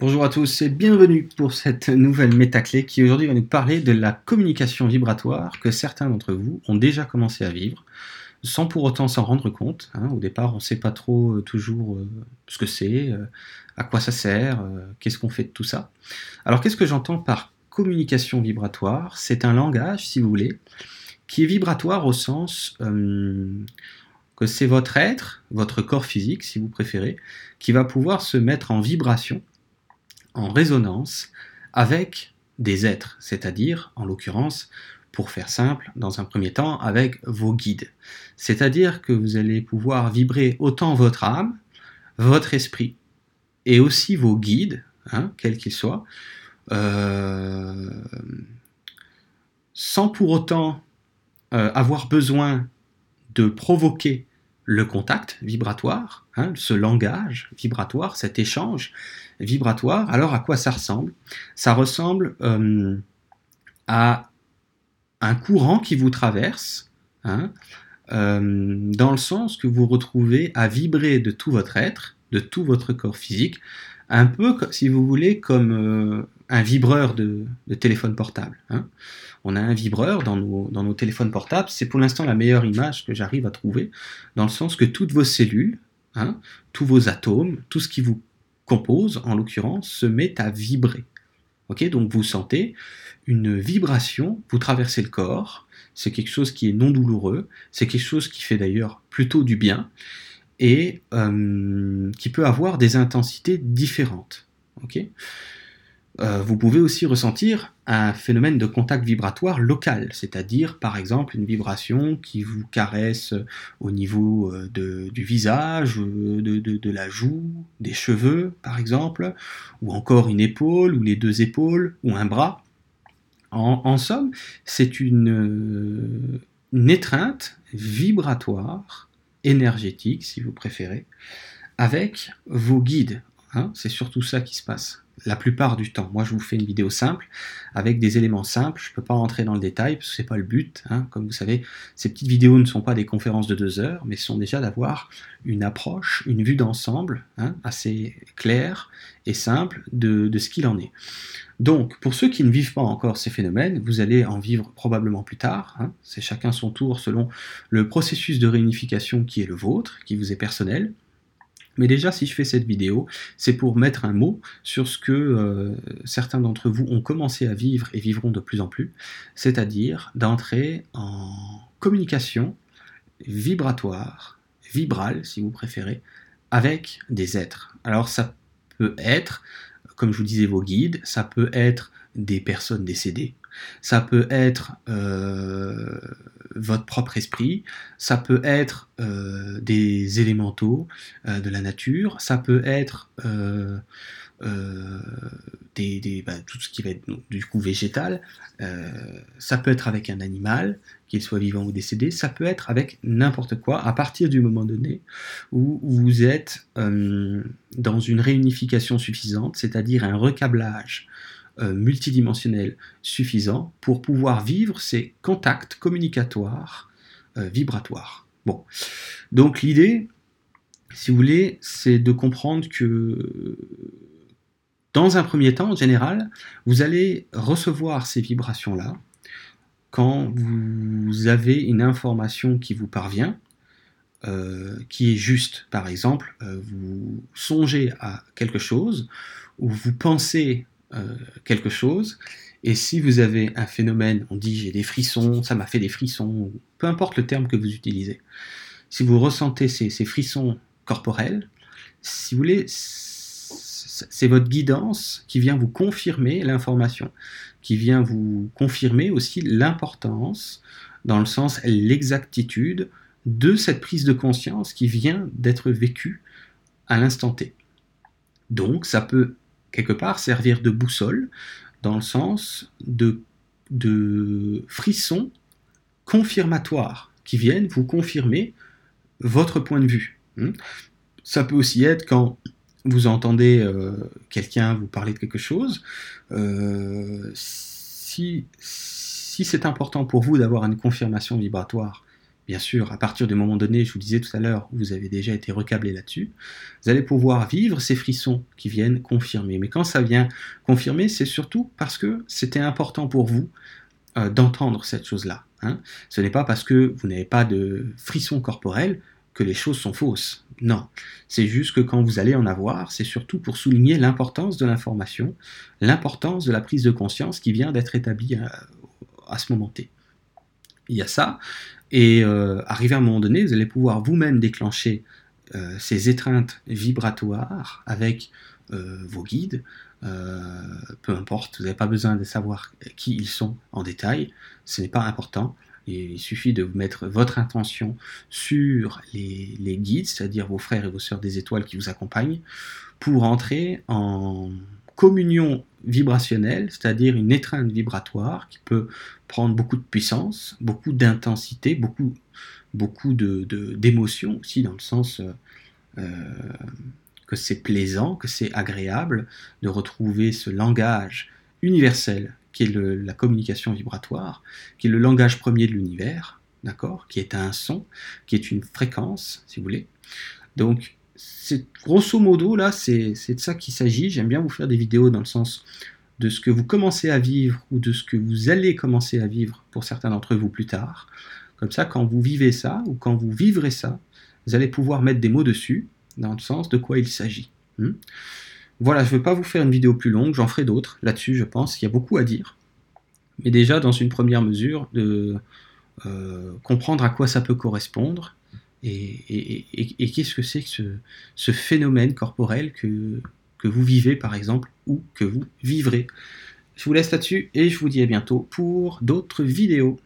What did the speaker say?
Bonjour à tous et bienvenue pour cette nouvelle métaclé qui aujourd'hui va nous parler de la communication vibratoire que certains d'entre vous ont déjà commencé à vivre sans pour autant s'en rendre compte. Hein. Au départ, on ne sait pas trop euh, toujours euh, ce que c'est, euh, à quoi ça sert, qu'est-ce qu'on fait de tout ça. Alors qu'est-ce que j'entends par communication vibratoire? C'est un langage, si vous voulez, qui est vibratoire au sens que c'est votre être, votre corps physique, si vous préférez, qui va pouvoir se mettre en vibration en résonance avec des êtres, c'est-à-dire, en l'occurrence, pour faire simple, dans un premier temps, avec vos guides. C'est-à-dire que vous allez pouvoir vibrer autant votre âme, votre esprit, et aussi vos guides, hein, quels qu'ils soient, euh, sans pour autant euh, avoir besoin de provoquer le contact vibratoire, hein, ce langage vibratoire, cet échange vibratoire. Alors à quoi ça ressemble? Ça ressemble euh, à un courant qui vous traverse, hein, euh, dans le sens que vous retrouvez à vibrer de tout votre être, de tout votre corps physique, un peu, si vous voulez, comme euh, un vibreur de, téléphone portable. Hein. On a un vibreur dans nos, téléphones portables. C'est pour l'instant la meilleure image que j'arrive à trouver, dans le sens que toutes vos cellules, hein, tous vos atomes, tout ce qui vous compose, en l'occurrence, se met à vibrer. Donc vous sentez une vibration, vous traversez le corps, c'est quelque chose qui est non douloureux, c'est quelque chose qui fait d'ailleurs plutôt du bien et euh, qui peut avoir des intensités différentes. Euh, vous pouvez aussi ressentir un phénomène de contact vibratoire local, c'est-à-dire par exemple une vibration qui vous caresse au niveau euh, du visage, euh, de, la joue, des cheveux par exemple, ou encore une épaule, ou les deux épaules, ou un bras. En, somme, c'est une, étreinte vibratoire, énergétique si vous préférez, avec vos guides. Hein. c'est surtout ça qui se passe la plupart du temps. Moi, je vous fais une vidéo simple avec des éléments simples. Je ne peux pas rentrer dans le détail parce que c'est pas le but. Hein. Comme vous savez, ces petites vidéos ne sont pas des conférences de deux heures, mais sont déjà d'avoir une approche, une vue d'ensemble hein, assez claire et simple de, ce qu'il en est. Donc, pour ceux qui ne vivent pas encore ces phénomènes, vous allez en vivre probablement plus tard. Hein. C'est chacun son tour selon le processus de réunification qui est le vôtre, qui vous est personnel. Mais déjà, si je fais cette vidéo, c'est pour mettre un mot sur ce que euh, certains d'entre vous ont commencé à vivre et vivront de plus en plus, c'est-à-dire d'entrer en communication vibratoire, vibrale si vous préférez, avec des êtres. Alors ça peut être, comme je vous disais, vos guides, ça peut être des personnes décédées, ça peut être euh, votre propre esprit, ça peut être euh, des élémentaux euh, de la nature, ça peut être des, bah, tout ce qui va être du coup végétal, ça peut être avec un animal, qu'il soit vivant ou décédé, ça peut être avec n'importe quoi à partir du moment donné où vous êtes dans une réunification suffisante, c'est-à-dire un recablage euh, multidimensionnel suffisant pour pouvoir vivre ces contacts communicatoires euh, vibratoires. Bon, donc l'idée, si vous voulez, c'est de comprendre que dans un premier temps, en général, vous allez recevoir ces vibrations-là quand vous avez une information qui vous parvient, euh, qui est juste. Par exemple, vous songez à quelque chose, ou vous pensez quelque chose. Et si vous avez un phénomène, on dit j'ai des frissons, ça m'a fait des frissons, peu importe le terme que vous utilisez, si vous ressentez ces, frissons corporels, si vous voulez, c'est votre guidance qui vient vous confirmer l'information, qui vient vous confirmer aussi l'importance, dans le sens l'exactitude de cette prise de conscience qui vient d'être vécue à l'instant T. Donc ça peut quelque part servir de boussole dans le sens de, frissons confirmatoires qui viennent vous confirmer votre point de vue. Hmm. Ça peut aussi être quand vous entendez euh, quelqu'un vous parler de quelque chose. Euh, si c'est important pour vous d'avoir une confirmation vibratoire, bien sûr, à partir du moment donné, je vous disais tout à l'heure, vous avez déjà été recablé là-dessus, vous allez pouvoir vivre ces frissons qui viennent confirmer. Mais quand ça vient confirmer, c'est surtout parce que c'était important pour vous euh, d'entendre cette chose-là. Hein. Ce n'est pas parce que vous n'avez pas de frissons corporels que les choses sont fausses. Non, c'est juste que quand vous allez en avoir, c'est surtout pour souligner l'importance de l'information, l'importance de la prise de conscience qui vient d'être établie à, à ce moment T. Il y a ça, et euh, arrivé à un moment donné, vous allez pouvoir vous-même déclencher euh, ces étreintes vibratoires avec euh, vos guides. peu importe, vous n'avez pas besoin de savoir qui ils sont en détail, ce n'est pas important. Il suffit de mettre votre intention sur les, les guides, c'est-à-dire vos frères et vos sœurs des étoiles qui vous accompagnent, pour entrer en communion vibrationnelle, c'est-à-dire une étreinte vibratoire qui peut prendre beaucoup de puissance, beaucoup d'intensité, beaucoup, beaucoup de, d'émotions aussi, dans le sens euh, euh, que c'est plaisant, que c'est agréable de retrouver ce langage universel qui est la communication vibratoire, qui est le langage premier de l'univers, d'accord, qui est un son, qui est une fréquence, si vous voulez. Donc, c'est grosso modo là, c'est de ça qu'il s'agit. J'aime bien vous faire des vidéos dans le sens de ce que vous commencez à vivre ou de ce que vous allez commencer à vivre pour certains d'entre vous plus tard. Comme ça, quand vous vivez ça ou quand vous vivrez ça, vous allez pouvoir mettre des mots dessus dans le sens de quoi il s'agit. Hmm? Voilà, je ne veux pas vous faire une vidéo plus longue, j'en ferai d'autres là-dessus, je pense. Il y a beaucoup à dire. Mais déjà, dans une première mesure, de euh, comprendre à quoi ça peut correspondre et, qu'est-ce que c'est que ce, phénomène corporel que, que vous vivez par exemple ou que vous vivrez? Je vous laisse là-dessus et je vous dis à bientôt pour d'autres vidéos.